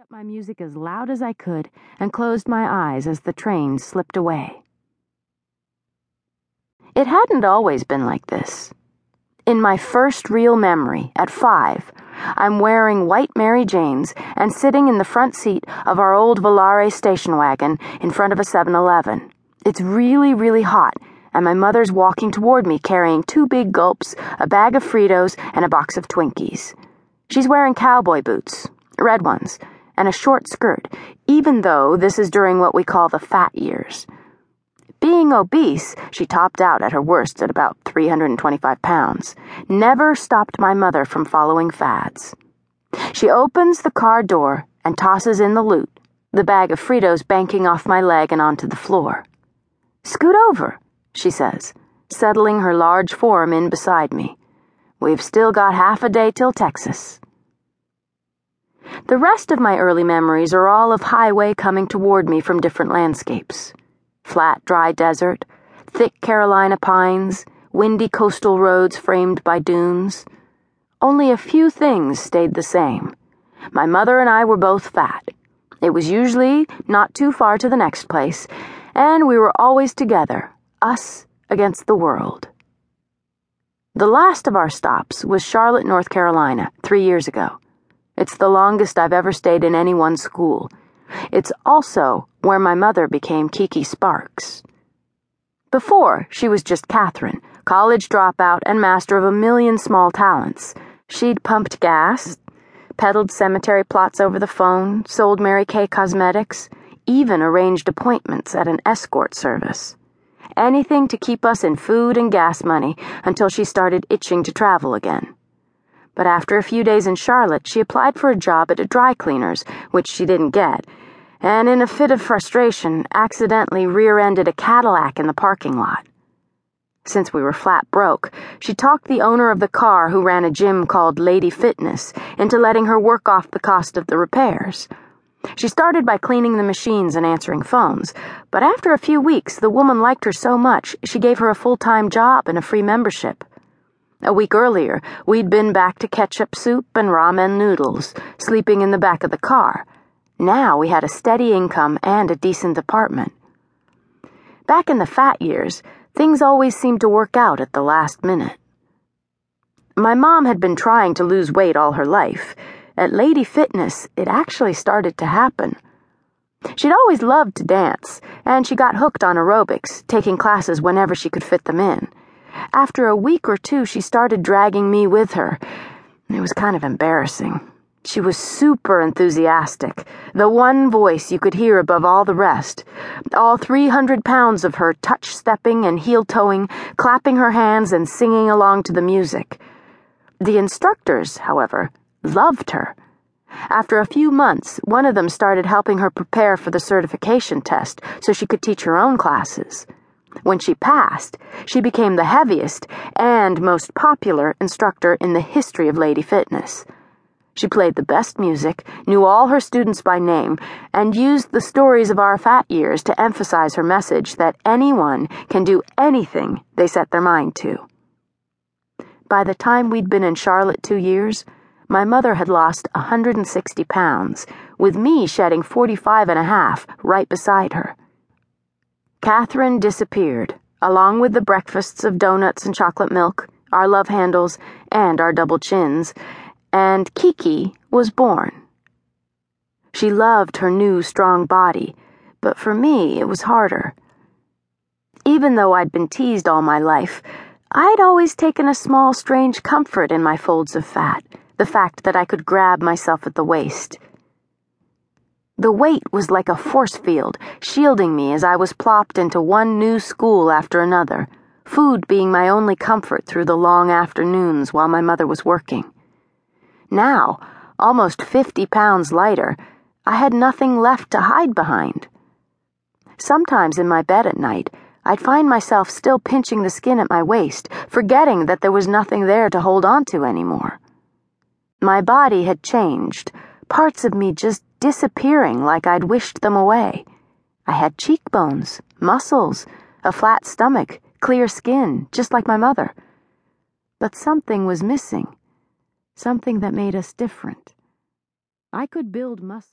up my music as loud as I could and closed my eyes as the train slipped away. It hadn't always been like this. In my first real memory, at five, I'm wearing white Mary Janes and sitting in the front seat of our old Volare station wagon in front of a 7 Eleven. It's really, really hot, and my mother's walking toward me carrying two big gulps, a bag of Fritos, and a box of Twinkies. She's wearing cowboy boots, red ones and a short skirt, even though this is during what we call the fat years. Being obese, she topped out at her worst at about 325 pounds, never stopped my mother from following fads. She opens the car door and tosses in the loot, the bag of Fritos banking off my leg and onto the floor. Scoot over, she says, settling her large form in beside me. We've still got half a day till Texas. The rest of my early memories are all of highway coming toward me from different landscapes flat, dry desert, thick Carolina pines, windy coastal roads framed by dunes. Only a few things stayed the same. My mother and I were both fat. It was usually not too far to the next place, and we were always together, us against the world. The last of our stops was Charlotte, North Carolina, three years ago. It's the longest I've ever stayed in any one school. It's also where my mother became Kiki Sparks. Before, she was just Catherine, college dropout and master of a million small talents. She'd pumped gas, peddled cemetery plots over the phone, sold Mary Kay cosmetics, even arranged appointments at an escort service. Anything to keep us in food and gas money until she started itching to travel again but after a few days in Charlotte, she applied for a job at a dry cleaner's, which she didn't get, and in a fit of frustration, accidentally rear ended a Cadillac in the parking lot. Since we were flat broke, she talked the owner of the car, who ran a gym called Lady Fitness, into letting her work off the cost of the repairs. She started by cleaning the machines and answering phones, but after a few weeks, the woman liked her so much she gave her a full time job and a free membership. A week earlier, we'd been back to ketchup soup and ramen noodles, sleeping in the back of the car. Now we had a steady income and a decent apartment. Back in the fat years, things always seemed to work out at the last minute. My mom had been trying to lose weight all her life. At Lady Fitness, it actually started to happen. She'd always loved to dance, and she got hooked on aerobics, taking classes whenever she could fit them in. After a week or two, she started dragging me with her. It was kind of embarrassing. She was super enthusiastic, the one voice you could hear above all the rest. All 300 pounds of her touch stepping and heel toeing, clapping her hands and singing along to the music. The instructors, however, loved her. After a few months, one of them started helping her prepare for the certification test so she could teach her own classes. When she passed, she became the heaviest and most popular instructor in the history of Lady Fitness. She played the best music, knew all her students by name, and used the stories of our fat years to emphasize her message that anyone can do anything they set their mind to. By the time we'd been in Charlotte two years, my mother had lost 160 pounds, with me shedding 45 and a half right beside her. Catherine disappeared, along with the breakfasts of donuts and chocolate milk, our love handles, and our double chins, and Kiki was born. She loved her new, strong body, but for me, it was harder. Even though I'd been teased all my life, I'd always taken a small, strange comfort in my folds of fat, the fact that I could grab myself at the waist. The weight was like a force field, shielding me as I was plopped into one new school after another, food being my only comfort through the long afternoons while my mother was working. Now, almost 50 pounds lighter, I had nothing left to hide behind. Sometimes in my bed at night, I'd find myself still pinching the skin at my waist, forgetting that there was nothing there to hold on to anymore. My body had changed, parts of me just disappearing like I'd wished them away. I had cheekbones, muscles, a flat stomach, clear skin, just like my mother. But something was missing, something that made us different. I could build muscle.